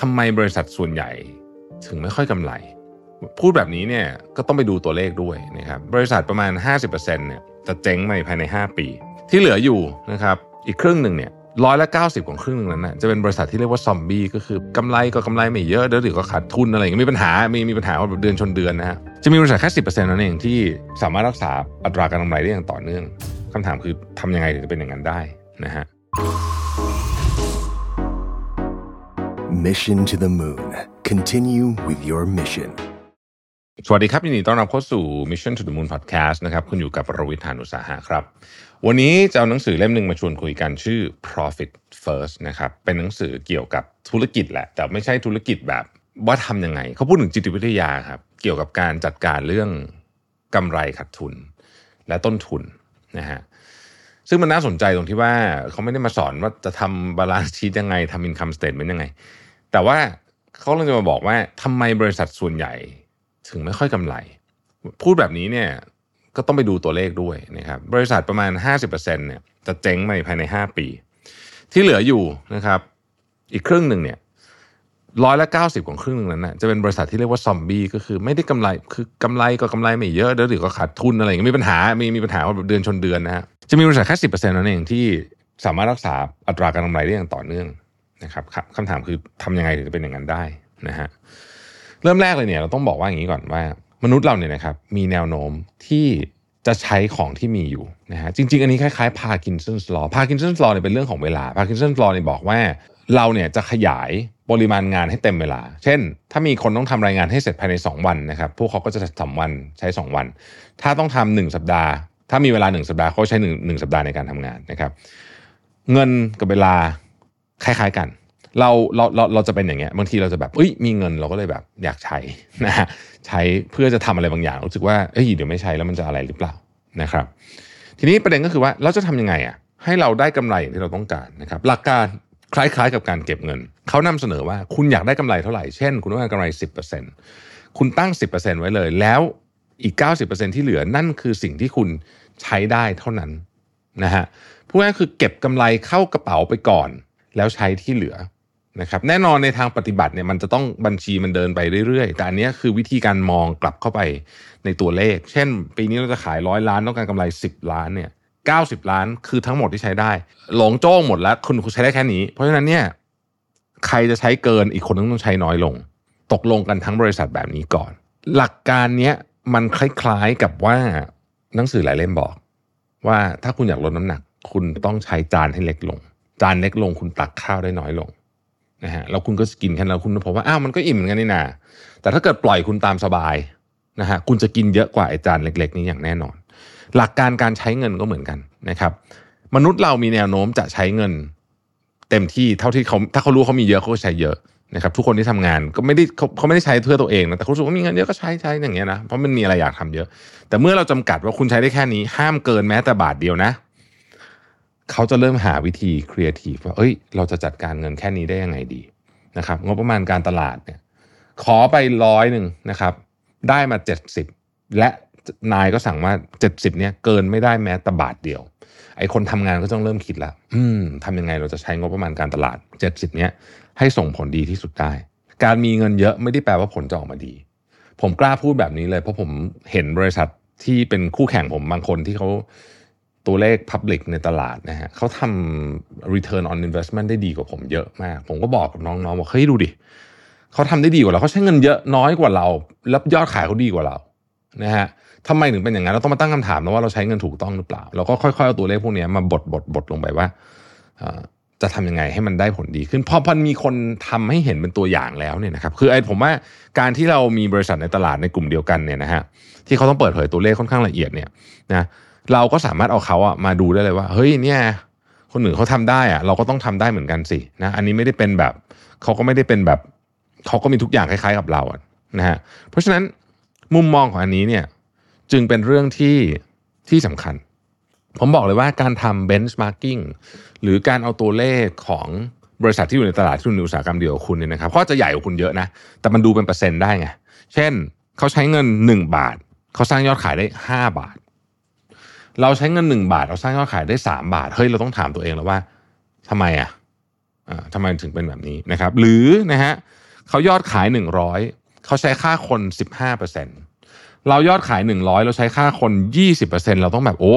ทำไมบริษัทส่วนใหญ่ถึงไม่ค่อยกำไร พูดแบบนี้เนี่ยก็ต้องไปดูตัวเลขด้วยนะครับบริษัทประมาณ 50%เนี่ยจะเจ๊งภายใน 5 ปี ที่เหลืออยู่นะครับอีกครึ่งหนึ่งเนี่ยร้อยละเก้าสิบของครึ่งนึงนั้นนะจะเป็นบริษัทที่เรียกว่าซอมบี้ก็คือกำไรก็กำไรไม่เยอะเดี๋ยวถือก็ขาดทุนอะไรอย่างเงี้ยมีปัญหา มีมีปัญหาแบบเดือนชนเดือนนะฮะจะมีบริษัทแค่สิบเปอร์เซ็นต์นั้นเองที่สามารถรักษาอัตราการกำไรได้อย่างต่อเนื่องคำถามคือทำยังไงถึงจะเป็นอย่างนั้นได้นะฮะ Mission to the Moon. Continue with your mission. สวัสดีครับยินดีต้อนรับเข้าสู่ Mission to the Moon Podcast นะครับ คุณอยู่กับรวิทยานุสาหะครับ วันนี้จะเอาหนังสือเล่มหนึ่งมาชวนคุยกันชื่อ Profit First นะครับ เป็นหนังสือเกี่ยวกับธุรกิจแหละ แต่ไม่ใช่ธุรกิจแบบว่าทำยังไง เขาพูดถึงจิตวิทยาครับ เกี่ยวกับการจัดการเรื่องกำไรขาดทุน และต้นทุนนะฮะซึ่งมันน่าสนใจตรงที่ว่าเขาไม่ได้มาสอนว่าจะทำ balance sheet ยังไงทำ income statement ยังไง แต่ว่าเขาเลยจะมาบอกว่าทำไมบริษัทส่วนใหญ่ถึงไม่ค่อยกำไร พูดแบบนี้เนี่ยก็ต้องไปดูตัวเลขด้วยนะครับบริษัทประมาณ 50%เนี่ยจะเจ๊งภายใน 5 ปี ที่เหลืออยู่นะครับ อีกครึ่งหนึ่งเนี่ยร้อยละเก้าสิบของครึ่งหนึ่งนั้นนะจะเป็นบริษัทที่เรียกว่าซอมบี้ก็คือไม่ได้กำไรคือกำไรก็กำไรไม่เยอะเดี๋ยวถือก็ขาดทุนอะไรอย่างเงี้ยมีปัญหามีมีปัญหาว่าแบบเดือนชนเดือนนะฮะจะมีบริษัทแค่สิบเปอร์เซ็นต์นั้นเองที่สามารถรักษาอัตราการกำไรได้อย่างต่อเนื่อง นะครับคำถามคือทำยังไงถึงจะเป็นอย่างนั้นได้นะฮะเริ่มแรกเลยเนี่ยเราต้องบอกว่าอย่างนี้ก่อนว่า มนุษย์เราเนี่ยนะครับมีแนวโน้มที่จะใช้ของที่มีอยู่นะฮะจริง ๆ อันนี้คล้ายๆพา k ินสันส์ลอพา k ินสันส์ลอเนี่ยเป็นเรื่องของเวลาพา k ินสันส์ลอเนี่ยบอกว่าเราเนี่ยจะขยายปริมาณงานให้เต็มเวลา เช่น ถ้ามีคนต้องทำรายงานให้เสร็จภายใน 2 วันนะครับ พวกเขาก็จะสามวันใช้ 2 วัน ถ้าต้องทำหนึ่งสัปดาห์ ถ้ามีเวลา 1 สัปดาห์เขาใช้1 1สัปดาห์ในการทำงานนะครับ เงินกับเวลา คล้ายๆกัน เราเราเราเราจะเป็นอย่างเงี้ยบางทีเราจะแบบเอ้ยมีเงินเราก็เลยแบบอยากใช้นะฮะใช้เพื่อจะทำอะไรบางอย่างรู้สึกว่าเอ้ยเดี๋ยวไม่ใช้แล้วมันจะอะไรหรือเปล่านะครับ ทีนี้ประเด็นก็คือว่าเราจะทำยังไงอะให้เราได้กำไรอย่างที่เราต้องการนะครับหลักการคล้ายๆกับการเก็บเงิน เขานำเสนอว่าคุณอยากได้กำไรเท่าไหร่ เช่น คุณต้องการกำไร 10%คุณตั้ง 10%ไว้เลย แล้วอีก 90%ที่เหลือนั่นคือสิ่งที่คุณใช้ได้เท่านั้นนะฮะพูดง่ายคือเก็บกำไรเข้ากระเป๋าไปก่อน แล้วใช้ที่เหลือนะครับแน่นอนในทางปฏิบัติเนี่ยมันจะต้องบัญชีมันเดินไปเรื่อยๆ แต่อันนี้คือวิธีการมองกลับเข้าไปในตัวเลข เช่น ปีนี้เราจะขายร้อยล้านต้องการกำไร 10 ล้านเนี่ย90ล้านคือทั้งหมดที่ใช้ได้ หลงโจ้งหมดแล้วคุณใช้ได้แค่นี้ เพราะฉะนั้นเนี่ยใครจะใช้เกินอีกคนนึงต้องใช้น้อยลง ตกลงกันทั้งบริษัทแบบนี้ก่อน หลักการเนี้ยมันคล้ายๆกับว่าหนังสือหลายเล่มบอก ว่าถ้าคุณอยากลดน้ำหนัก คุณต้องใช้จานให้เล็กลง จานเล็กลงคุณตักข้าวได้น้อยลงนะฮะแล้วคุณก็กินแค่นั้นคุณพบว่าอ้าวมันก็อิ่มเหมือนกันนี่นาแต่ถ้าเกิดปล่อยคุณตามสบายนะฮะคุณจะกินเยอะกว่าไอจานเล็ก ๆ นี้อย่างแน่นอน หลักการการใช้เงินก็เหมือนกันนะครับ มนุษย์เรามีแนวโน้มจะใช้เงิน เต็มที่เท่าที่เขาถ้าเขารู้เขามีเยอะเขาก็ใช้เยอะนะครับทุกคนที่ทำงานก็ไม่ได้เขาเขาไม่ได้ใช้เพื่อตัวเองนะแต่เขารู้สึกว่ามีเงินเยอะก็ใช้ใช้อย่างเงี้ยนะเพราะมันมีอะไรอยากทำเยอะ แต่เมื่อเราจำกัดว่าคุณใช้ได้แค่นี้ห้ามเกินแม้แต่บาทเดียวนะ เขาจะเริ่มหาวิธีครีเอทีฟว่าเอ้ย เราจะจัดการเงินแค่นี้ได้ยังไงดีนะครับ งบประมาณการตลาดเนี่ย ขอไปร้อยหนึ่งนะครับ ได้มาเจ็ดสิบและนายก็สั่งว่าเจ็ดสิบเนี่ยเกินไม่ได้แม้แต่บาทเดียว ไอ้คนทำงานก็ต้องเริ่มคิดล้วอืมทำยังไงเราจะใช้งบประมาณการตลาดเจ็ดสิบเนี่ยให้ส่งผลดีที่สุดได้ การมีเงินเยอะไม่ได้แปลว่าผลจะออกมาดี ผมกล้าพูดแบบนี้เลย เพราะผมเห็นบริษัทที่เป็นคู่แข่งผมบางคนที่เขา ตัวเลข Public ในตลาดนะฮะเขาทำ return on investment ได้ดีกว่าผมเยอะมาก ผมก็บอกกับน้องๆบอกเฮ้ยดูดิเขาทำได้ดีกว่าเราเขาใช้เงินเยอะน้อยกว่าเราแล้วยอดขายเขาดีกว่าเรานะฮะทำไมถึงเป็นอย่างนั้นเราต้องมาตั้งคำถามนะว่าเราใช้เงินถูกต้องหรือเปล่า เราก็ค่อยๆเอาตัวเลขพวกนี้มาบดบดบดลงไปว่าจะทำยังไงให้มันได้ผลดีขึ้นพอพันมีคนทำให้เห็นเป็นตัวอย่างแล้วเนี่ยนะครับคือไอ้ผมว่าการที่เรามีบริษัทในตลาดในกลุ่มเดียวกันเนี่ยนะฮะที่เขาต้องเปิดเผยตัวเลขค่อนข้างละเอียดเนี่ยนะ เราก็สามารถเอาเขาอะมาดูได้เลยว่า เฮ้ยเนี่ย คนอื่นเขาทำได้อะเราก็ต้องทำได้เหมือนกันสินะอันนี้ไม่ได้เป็นแบบเขาก็ไม่ได้เป็นแบบเขาก็มีทุกอย่างคล้ายๆกับเราอะนะฮะเพราะฉะนั้นมุมมองของอันนี้เนี่ยจึงเป็นเรื่องที่ที่สำคัญ ผมบอกเลยว่าการทำ benchmarking หรือการเอาตัวเลขของบริษัทที่อยู่ในตลาดที่อยู่ในอุตสาหกรรมเดียวกับคุณเนี่ยนะครับก็จะใหญ่กว่าคุณเยอะนะ แต่มันดูเป็นเปอร์เซ็นต์ได้ไง เช่นเขาใช้เงิน 1 บาท เขาสร้างยอดขายได้ 5 บาท เราใช้เงิน 1 บาท เราสร้างยอดขายได้ 3 บาท เฮ้ย เราต้องถามตัวเองแล้วว่าทำไมอะทำไมถึงเป็นแบบนี้นะครับ หรือนะฮะเขายอดขาย 100 เขาใช้ค่าคน 15%เรายอดขาย 100 เราใช้ค่าคน 20%เราต้องแบบโอ้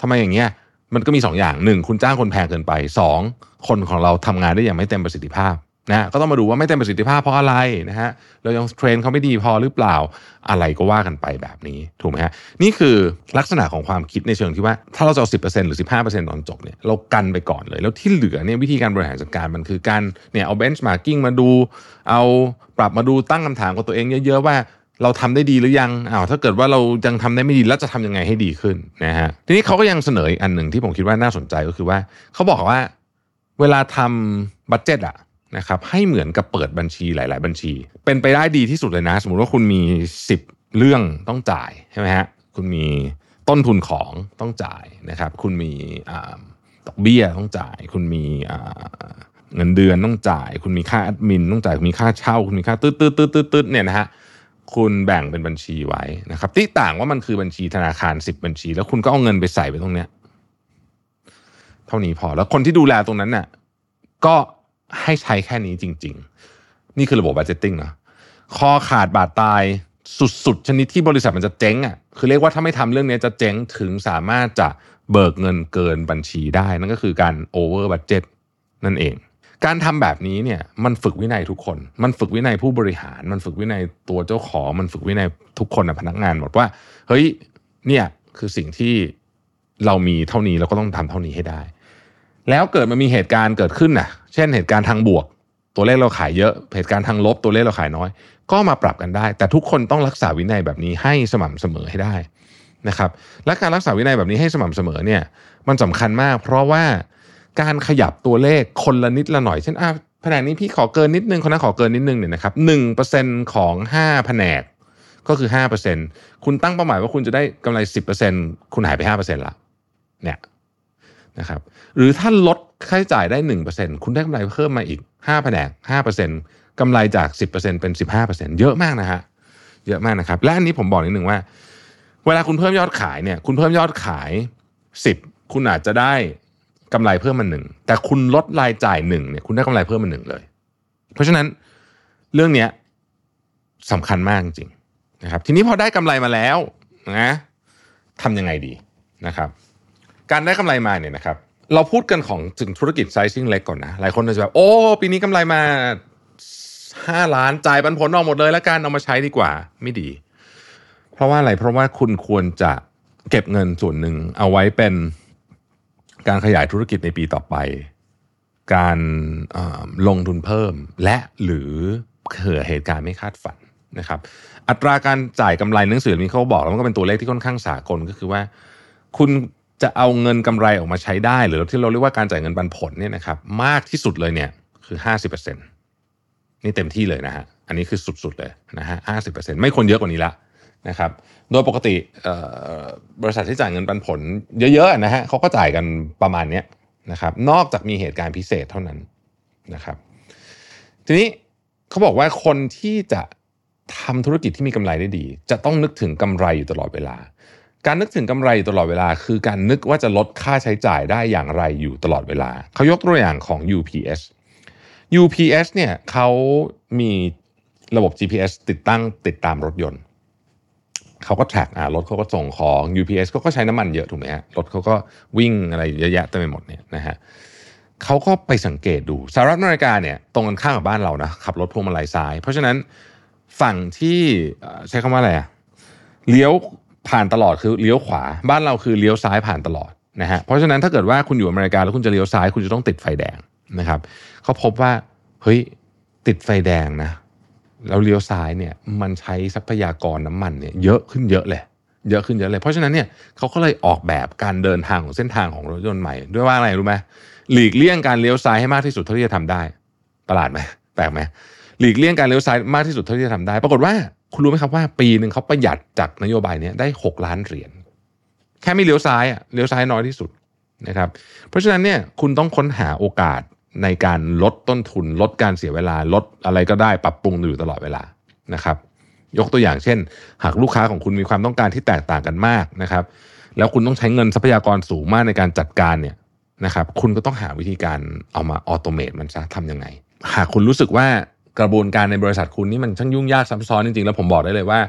ทำไมอย่างเงี้ยมันก็มี 2 อย่าง 1 คุณจ้างคนแพงเกินไป 2 คนของเราทำงานได้อย่างไม่เต็มประสิทธิภาพ นะก็ต้องมาดูว่าไม่เต็มประสิทธิภาพเพราะอะไรนะฮะเรายังเทรนเขาไม่ดีพอหรือเปล่าอะไรก็ว่ากันไปแบบนี้ถูกไหมฮะนี่คือลักษณะของความคิดในเชิงที่ว่า ถ้าเราจะเอาสิบหรือ 15%ตอนจบเนี่ยเรากันไปก่อนเลย แล้วที่เหลือเนี่ยวิธีการบริหารจัดการมันคือการเนี่ยเอา benchmarking มาดู เอาปรับมาดูตั้งคำถามกับตัวเองเยอะๆว่าเราทำได้ดีหรือยัง อ้าว ถ้าเกิดว่าเรายังทำได้ไม่ดี แล้วจะทำยังไงให้ดีขึ้นนะฮะ ทีนี้เขาก็ยังเสนออีกอันหนึ่งที่ผมคิดว่าน่าสนใจก็คือว่า เขาบอกว่าเวลาทำ budget อะ นะครับให้เหมือนกับเปิดบัญชีหลาย ๆ บัญชี เป็นไปได้ดีที่สุดเลยนะ สมมติว่าคุณมี 10 เรื่องต้องจ่ายใช่ไหมฮะคุณมีต้นทุนของต้องจ่ายนะครับ คุณมีดอกเบี้ยต้องจ่าย คุณมีเงินเดือนต้องจ่าย คุณมีค่าแอดมินต้องจ่าย คุณมีค่าเช่า คุณมีค่าตืดตืดตืดตืดตืดเนี่ยนะฮะคุณแบ่งเป็นบัญชีไว้นะครับที่ต่างว่ามันคือบัญชีธนาคาร 10 บัญชี แล้วคุณก็เอาเงินไปใส่ไปตรงเนี้ยเท่านี้พอแล้วคนที่ดูแลตรงนั้นเน่ะก็ ให้ใช้แค่นี้จริง ๆ นี่คือระบบ budgeting นะคอขาดบาดตายสุดๆ ชนิดที่บริษัทมันจะเจ๊งอะคือเรียกว่าถ้าไม่ทำเรื่องนี้จะเจ๊งถึงสามารถจะเบิกเงินเกินบัญชีได้ นั่นก็คือการ over budget นั่นเอง การทำแบบนี้เนี่ยมันฝึกวินัยทุกคน มันฝึกวินัยผู้บริหาร มันฝึกวินัยตัวเจ้าของ มันฝึกวินัยทุกคนนะพนักงานหมดว่า เฮ้ยเนี่ยคือสิ่งที่เรามีเท่านี้เราก็ต้องทำเท่านี้ให้ได้ แล้วเกิดมันมีเหตุการณ์เกิดขึ้นน่ะ เช่นเหตุการณ์ทางบวก ตัวเลขเราขายเยอะเหตุการณ์ทางลบตัวเลขเราขายน้อย ก็มาปรับกันได้ แต่ทุกคนต้องรักษาวินัยแบบนี้ให้สม่ำเสมอให้ได้นะครับและการรักษาวินัยแบบนี้ให้สม่ำเสมอเนี่ยมันสำคัญมาก เพราะว่าการขยับตัวเลขคนละนิดละหน่อยเช่นอะแผนกนี้พี่ขอเกินนิดนึงคนนั้นขอเกินนิดนึงเนี่ยนะครับหนึ่งเปอร์เซ็นของห้าแผนกก็คือห้าเปอร์เซ็นคุณตั้งเป้าหมายว่าคุณจะได้กำไรสิบเปอร์เซ็นคุณหายไปห้าเปอร์เซ็นละเนี่ยนะครับหรือถ้าลด ค่าใช้จ่ายได้หนึ่งเปอร์เซ็นคุณได้กำไรเพิ่มมาอีกห้าแผนกห้าเปอร์เซ็นกำไรจากสิบเปอร์เซ็นเป็นสิบห้าเปอร์เซ็นเยอะมากนะฮะเยอะมากนะครับ และอันนี้ผมบอกนิดหนึ่งว่า เวลาคุณเพิ่มยอดขายเนี่ย คุณเพิ่มยอดขายสิบคุณอาจจะได้กำไรเพิ่มมาหนึ่งแต่คุณลดรายจ่ายหนึ่งเนี่ยคุณได้กำไรเพิ่มมาหนึ่งเลย เพราะฉะนั้นเรื่องเนี้ยสำคัญมากจริงนะครับ ทีนี้พอได้กำไรมาแล้วนะทำยังไงดีนะครับ การได้กำไรมาเนี่ยนะครับ เราพูดกันของถึงธุรกิจไซซิ่งเล็กก่อนนะ หลายคนจะแบบโอ้ ปีนี้กำไรมาห้าล้านจ่ายปันผลออกหมดเลยแล้วกันเอามาใช้ดีกว่าไม่ดี เพราะว่าอะไรเพราะว่าคุณควรจะเก็บเงินส่วนหนึ่งเอาไว้เป็นการขยายธุรกิจในปีต่อไป การลงทุนเพิ่ม และหรือเกิดเหตุการณ์ไม่คาดฝันนะครับ อัตราการจ่ายกำไรหนังสือนี้เขาบอกแล้วมันก็เป็นตัวเลขที่ค่อนข้างสากลก็คือว่า คุณ จะเอาเงินกำไรออกมาใช้ได้ หรือที่เราเรียกว่าการจ่ายเงินปันผลเนี่ยนะครับมากที่สุดเลยเนี่ยคือห้าสิบเปอร์เซ็นต์นี่เต็มที่เลยนะฮะอันนี้คือสุดๆเลยนะฮะห้าสิบเปอร์เซ็นต์ไม่ควรเยอะกว่านี้ละนะครับโดยปกติบริษัทที่จ่ายเงินปันผลเยอะๆนะฮะเขาก็จ่ายกันประมาณนี้นะครับนอกจากมีเหตุการณ์พิเศษเท่านั้นนะครับทีนี้เขาบอกว่าคนที่จะทำธุรกิจที่มีกำไรได้ดี จะต้องนึกถึงกำไรอยู่ตลอดเวลา การนึกถึงกำไรอยู่ตลอดเวลา คือการนึกว่าจะลดค่าใช้จ่ายได้อย่างไรอยู่ตลอดเวลา เขายกตัวอย่างของ UPS UPS เนี่ยเขามีระบบ GPS ติดตั้งติดตามรถยนต์เขาก็แทร็กอ่ารถเขาก็ส่งของ UPS เขาก็ใช้น้ำมันเยอะถูกไหมฮะรถเขาก็วิ่งอะไรเยอะแยะเต็มไปหมดเนี่ยนะฮะเขาก็ไปสังเกตดูสหรัฐอเมริกาเนี่ยตรงกันข้ามกับบ้านเรานะขับรถพวงมาลัยซ้าย เพราะฉะนั้นฝั่งที่ใช้คำว่าอะไรอะเลี้ยว ผ่านตลอดคือเลี้ยวขวา บ้านเราคือเลี้ยวซ้ายผ่านตลอดนะฮะเพราะฉะนั้นถ้าเกิดว่าคุณอยู่อเมริกาแล้วคุณจะเลี้ยวซ้ายคุณจะต้องติดไฟแดงนะครับเขาพบว่าเฮ้ยติดไฟแดงนะแล้วเลี้ยวซ้ายเนี่ยมันใช้ทรัพยากรน้ำมันเนี่ยเยอะขึ้นเยอะเลยเยอะขึ้นเยอะเลย เพราะฉะนั้นเนี่ยเขาก็เลยออกแบบการเดินทางของเส้นทางของรถยนต์ใหม่ ด้วยว่าอะไรรู้ไหมหลีกเลี่ยงการเลี้ยวซ้ายให้มากที่สุดเท่าที่จะทำได้ ประหลาดไหมแปลกไหมหลีกเลี่ยงการเลี้ยวซ้ายมากที่สุดเท่าที่จะทำได้ ปรากฏว่า คุณรู้ไหมครับว่าปีหนึ่งเขาประหยัดจากนโยบายนี้ได้ 6 ล้านเหรียญแค่ไม่เลี้ยวซ้ายอะเลี้ยวซ้ายน้อยที่สุดนะครับ เพราะฉะนั้นเนี่ยคุณต้องค้นหาโอกาสในการลดต้นทุน ลดการเสียเวลา ลดอะไรก็ได้ปรับปรุงอยู่ตลอดเวลานะครับ ยกตัวอย่างเช่น หากลูกค้าของคุณมีความต้องการที่แตกต่างกันมากนะครับ แล้วคุณต้องใช้เงินทรัพยากรสูงมากในการจัดการเนี่ยนะครับ คุณก็ต้องหาวิธีการเอามาออโตเมตมันจะทำยังไง หากคุณรู้สึกว่า กระบวนการในบริษัทคุณนี่มันช่างยุ่งยากซับซ้อนจริงๆ แล้วผมบอกได้เลยว่า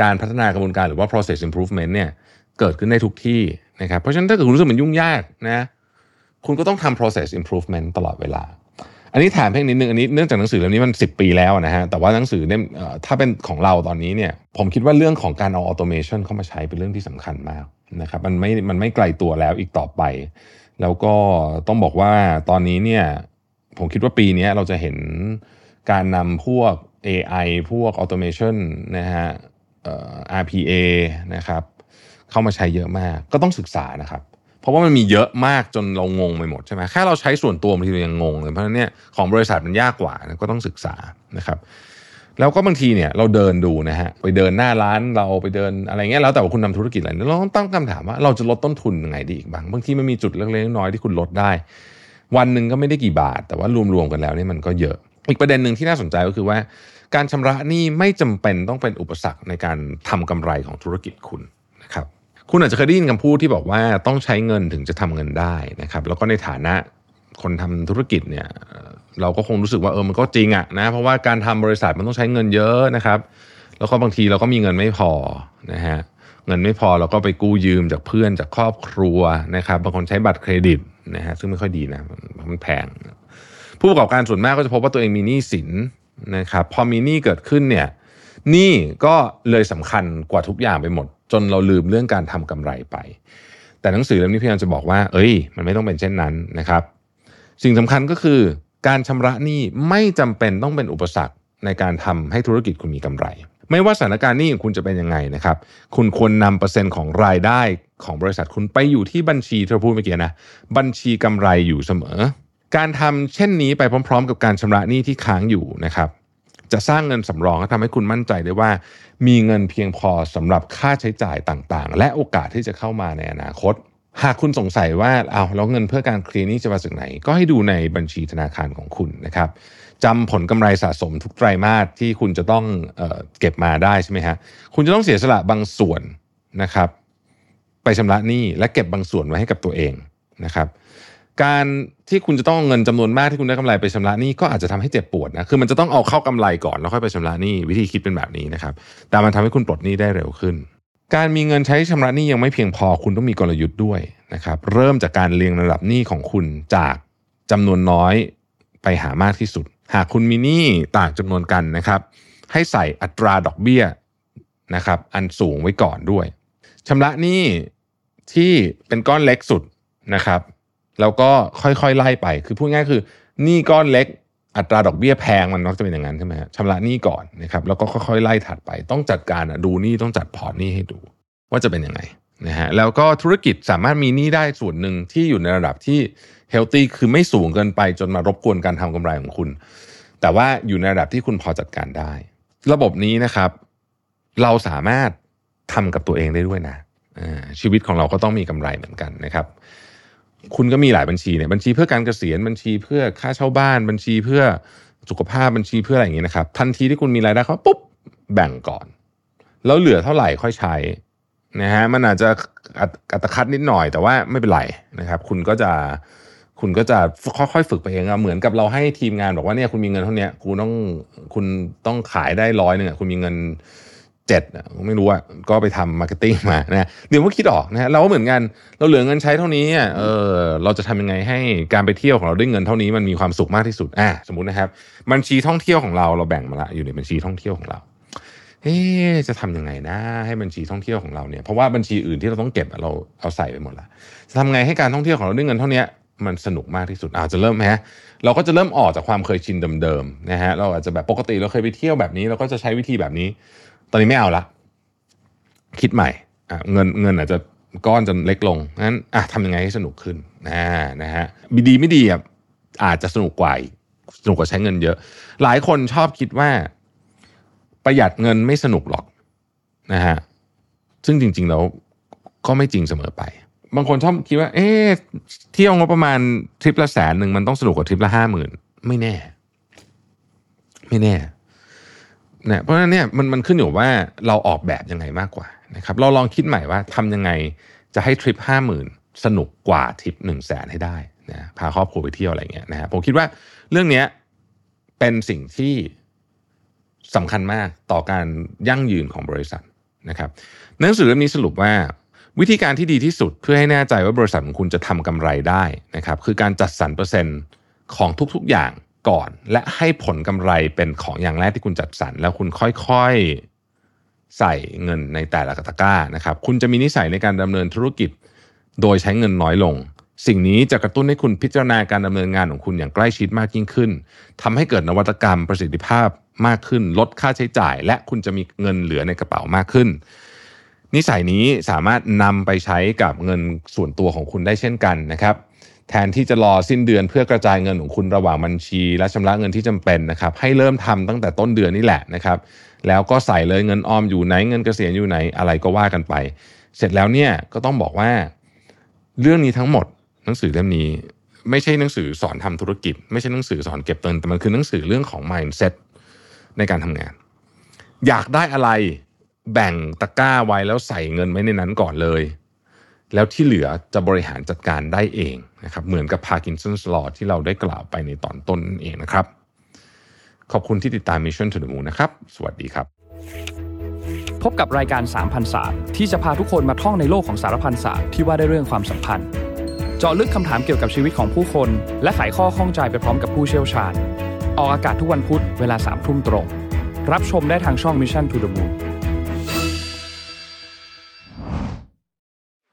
การพัฒนากระบวนการหรือว่า process improvement เนี่ยเกิดขึ้นได้ทุกที่นะครับเพราะฉะนั้นถ้าเกิดคุณรู้สึกมันยุ่งยากนะคุณก็ต้องทำ process improvement ตลอดเวลา อันนี้ถามเพียงนิดนึงอันนี้เนื่องจากหนังสือเล่มนี้มัน 10 ปีแล้วนะฮะแต่ว่าหนังสือเนี่ยถ้าเป็นของเราตอนนี้เนี่ยผมคิดว่าเรื่องของการเอา automation เข้ามาใช้เป็นเรื่องที่สำคัญมากนะครับมันไม่มันไม่ไกลตัวแล้วอีกต่อไป แล้วก็ต้องบอกว่าตอนนี้เนี่ยผมคิดว่าปีนี้เราจะเห็น การนำพวก AI พวก automation นะฮะเอ่อ RPA นะครับเข้ามาใช้เยอะมาก ก็ต้องศึกษานะครับ เพราะว่ามันมีเยอะมากจนเรางงไปหมดใช่ไหมแค่เราใช้ส่วนตัวบางทีเรายังงงเลยเพราะฉะนั้นเนี่ยของบริษัทมันยากกว่าก็ต้องศึกษานะครับ แล้วก็บางทีเนี่ยเราเดินดูนะฮะไปเดินหน้าร้านเราไปเดินอะไรเงี้ยแล้วแต่ว่าคุณทำธุรกิจอะไรเราต้องตั้งคำถามว่าเราจะลดต้นทุนยังไงดีอีกบ้างบางทีมันมีจุดเล็กๆน้อยๆที่คุณลดได้ วันหนึ่งก็ไม่ได้กี่บาท แต่ว่ารวมๆกันแล้วเนี่ยมันก็เยอะ อีกประเด็นหนึ่งที่น่าสนใจก็คือว่า การชำระหนี้ไม่จำเป็นต้องเป็นอุปสรรคในการทำกำไรของธุรกิจคุณนะครับคุณอาจจะเคยได้ยินคำพูดที่บอกว่าต้องใช้เงินถึงจะทำเงินได้นะครับแล้วก็ในฐานะคนทำธุรกิจเนี่ยเราก็คงรู้สึกว่าเออมันก็จริงอะนะเพราะว่าการทำบริษัทมันต้องใช้เงินเยอะนะครับ แล้วก็บางทีเราก็มีเงินไม่พอนะฮะเงินไม่พอเราก็ไปกู้ยืมจากเพื่อนจากครอบครัวนะครับบางคนใช้บัตรเครดิตนะฮะซึ่งไม่ค่อยดีนะมันแพง ผู้ประกอบการส่วนมากก็จะพบว่าตัวเองมีหนี้สินนะครับพอมีหนี้เกิดขึ้นเนี่ยหนี้ก็เลยสำคัญกว่าทุกอย่างไปหมด จนเราลืมเรื่องการทำกำไรไป แต่หนังสือเล่มนี้พยายามจะบอกว่า เอ้ย มันไม่ต้องเป็นเช่นนั้นนะครับ สิ่งสำคัญก็คือการชำระหนี้ไม่จำเป็นต้องเป็นอุปสรรคในการทำให้ธุรกิจคุณมีกำไร ไม่ว่าสถานการณ์หนี้ของคุณจะเป็นยังไงนะครับ คุณควรนำเปอร์เซ็นต์ของรายได้ของบริษัทคุณไปอยู่ที่บัญชีที่เราพูดเมื่อกี้นะ บัญชีกำไรอยู่เสมอ การทำเช่นนี้ไปพร้อม ๆ กับการชำระหนี้ที่ค้างอยู่นะครับ จะสร้างเงินสำรองและทำให้คุณมั่นใจได้ว่า มีเงินเพียงพอสำหรับค่าใช้จ่ายต่างๆ และโอกาสที่จะเข้ามาในอนาคตหากคุณสงสัยว่าเอาแล้วเงินเพื่อการเคลียร์หนี้จะมาจากไหน ก็ให้ดูในบัญชีธนาคารของคุณนะครับจำผลกำไรสะสมทุกไตรมาสที่คุณจะต้องเออเก็บมาได้ใช่ไหมฮะคุณจะต้องเสียสละบางส่วนนะครับ ไปชำระหนี้และเก็บบางส่วนไว้ให้กับตัวเองนะครับ การที่คุณจะต้องเอาเงินจำนวนมากที่คุณได้กำไรไปชำระหนี้ก็อาจจะทำให้เจ็บปวดนะคือมันจะต้องเอาเข้ากำไรก่อนแล้วค่อยไปชำระหนี้วิธีคิดเป็นแบบนี้นะครับ แต่มันทำให้คุณปลดหนี้ได้เร็วขึ้น การมีเงินใช้ชำระหนี้ยังไม่เพียงพอคุณต้องมีกลยุทธ์ด้วยนะครับ เริ่มจากการเรียงระดับหนี้ของคุณจากจำนวนน้อยไปหามากที่สุด หากคุณมีหนี้ต่างจำนวนกันนะครับ ให้ใส่อัตราดอกเบี้ยนะครับ อันสูงไว้ก่อนด้วยชำระหนี้ที่เป็นก้อนเล็กสุดนะครับ แล้วก็ค่อยๆไล่ไป คือพูดง่ายๆคือหนี้ก้อนเล็กอัตราดอกเบี้ยแพงมันมักจะเป็นอย่างนั้นใช่ไหมฮะชำระหนี้ก่อนนะครับแล้วก็ค่อยๆไล่ถัดไป ต้องจัดการดูหนี้ต้องจัดพอร์ตหนี้ให้ดู ว่าจะเป็นยังไงนะฮะแล้วก็ธุรกิจสามารถมีหนี้ได้ส่วนหนึ่งที่อยู่ในระดับที่เฮลตี้คือไม่สูงเกินไปจนมารบกวนการทำกำไรของคุณ แต่ว่าอยู่ในระดับที่คุณพอจัดการได้ ระบบนี้นะครับ เราสามารถทำกับตัวเองได้ด้วยนะชีวิตของเราก็ต้องมีกำไรเหมือนกันนะครับ คุณก็มีหลายบัญชีเนี่ยบัญชีเพื่อการเกษียณบัญชีเพื่อค่าเช่าบ้าน บัญชีเพื่อสุขภาพบัญชีเพื่ออะไรอย่างนี้นะครับ ทันทีที่คุณมีรายได้เขาปุ๊บแบ่งก่อน แล้วเหลือเท่าไหร่ค่อยใช้นะฮะมันอาจจะอัตคัดนิดหน่อยแต่ว่าไม่เป็นไรนะครับ คุณก็จะคุณก็จะค่อยๆฝึกไปเองอะเหมือนกับเราให้ทีมงานบอกว่าเนี่ยคุณมีเงินเท่านี้คุณต้องคุณต้องขายได้ร้อยหนึ่งอะคุณมีเงิน เจ็ดไม่รู้อะก็ไปทำ marketing มานะเดี๋ยวก็คิดออกนะเราก็เหมือนกันเราเหลือเงินใช้เท่านี้เออเราจะทำยังไงให้การไปเที่ยวของเราด้วยเงินเท่านี้มันมีความสุขมากที่สุดอะสมมุตินะครับ บัญชีท่องเที่ยวของเราเราแบ่งมาละอยู่ในบัญชีท่องเที่ยวของเราเอ๊ะจะทำยังไงนะให้บัญชีท่องเที่ยวของเราเนี่ยเพราะว่าบัญชีอื่นที่เราต้องเก็บเราเอาใส่ไปหมดละจะทำไงให้การท่องเที่ยวของเราด้วยเงินเท่านี้มันสนุกมากที่สุดอาจจะเริ่มไหมฮะเราก็จะเริ่มออกจากความเคยชินเดิมๆนะฮะเราอาจจะแบบปกติเราเคยไปเที่ยวแบบนี้ เราก็จะใช้วิธีแบบนี้ ตอนนี้ไม่เอาละคิดใหม่เงินเงินอาจจะก้อนจะเล็กลงงั้นอะทำยังไงให้สนุกขึ้นนะนะฮะดีไม่ดีอะอาจจะสนุกกว่าสนุกกว่าใช้เงินเยอะ หลายคนชอบคิดว่า ประหยัดเงินไม่สนุกหรอกนะฮะซึ่งจริง ๆ แล้วก็ไม่จริงเสมอไป บางคนชอบคิดว่า เอ๊ะเที่ยวงบประมาณทริปละแสนหนึ่งมันต้องสนุกกว่าทริปละห้าหมื่นไม่แน่ ไม่แน่ นี่ยเพราะฉะนั้นเนี่ยมันมันขึ้นอยู่ว่าเราออกแบบยังไงมากกว่านะครับเราลองคิดใหม่ว่าทำยังไงจะให้ทริปห้าหมื่นสนุกกว่าทริปหนึ่งแสนให้ได้นะพาครอบครัวไปเที่ยวอะไรเงี้ยนะฮะผมคิดว่าเรื่องเนี้ยเป็นสิ่งที่สำคัญมากต่อการยั่งยืนของบริษัทนะครับหนังสือเล่มนี้สรุปว่าวิธีการที่ดีที่สุดเพื่อให้แน่ใจว่าบริษัทของคุณจะทำกำไรได้นะครับคือการจัดสรรเปอร์เซ็นต์ของทุกๆอย่าง ก่อน และให้ผลกำไรเป็นของอย่างแรกที่คุณจัดสรรแล้วคุณค่อยๆใส่เงินในแต่ละตะกร้านะครับ คุณจะมีนิสัยในการดำเนินธุรกิจ โดยใช้เงินน้อยลง สิ่งนี้จะกระตุ้นให้คุณพิจารณาการดำเนินงานของคุณอย่างใกล้ชิดมากยิ่งขึ้นทำให้เกิดนวัตกรรมประสิทธิภาพมากขึ้น ลดค่าใช้จ่าย และคุณจะมีเงินเหลือในกระเป๋ามากขึ้นนิสัยนี้สามารถนำไปใช้กับเงินส่วนตัวของคุณได้เช่นกันนะครับ แทนที่จะรอสิ้นเดือนเพื่อกระจายเงินของคุณระหว่างบัญชี และชำระเงินที่จำเป็นนะครับให้เริ่มทำตั้งแต่ต้นเดือนนี่แหละนะครับแล้วก็ใส่เลยเงินออมอยู่ไหนเงินเกษียณอยู่ไหนอะไรก็ว่ากันไป เสร็จแล้วเนี่ยก็ต้องบอกว่าเรื่องนี้ทั้งหมดหนังสือเล่มนี้ ไม่ใช่หนังสือสอนทำธุรกิจ ไม่ใช่หนังสือสอนเก็บเงินแต่มันคือหนังสือเรื่องของ mindset ในการทำงาน อยากได้อะไรแบ่งตะกร้าไว้แล้วใส่เงินไว้ในนั้นก่อนเลย แล้วที่เหลือจะบริหารจัดการได้เองนะครับเหมือนกับ Parkinson's Law ที่เราได้กล่าวไปในตอนต้นนั่นเองนะครับ ขอบคุณที่ติดตาม Mission to the Moon นะครับ สวัสดีครับ พบกับรายการสามพันศาสตร์ที่จะพาทุกคนมาท่องในโลกของสารพันศาสตร์ที่ว่าได้เรื่องความสัมพันธ์ เจาะลึกคำถามเกี่ยวกับชีวิตของผู้คน และไขข้อข้องใจไปพร้อมกับผู้เชี่ยวชาญ ออกอากาศทุกวันพุธเวลาสามทุ่มตรง รับชมได้ทางช่อง Mission to the Moon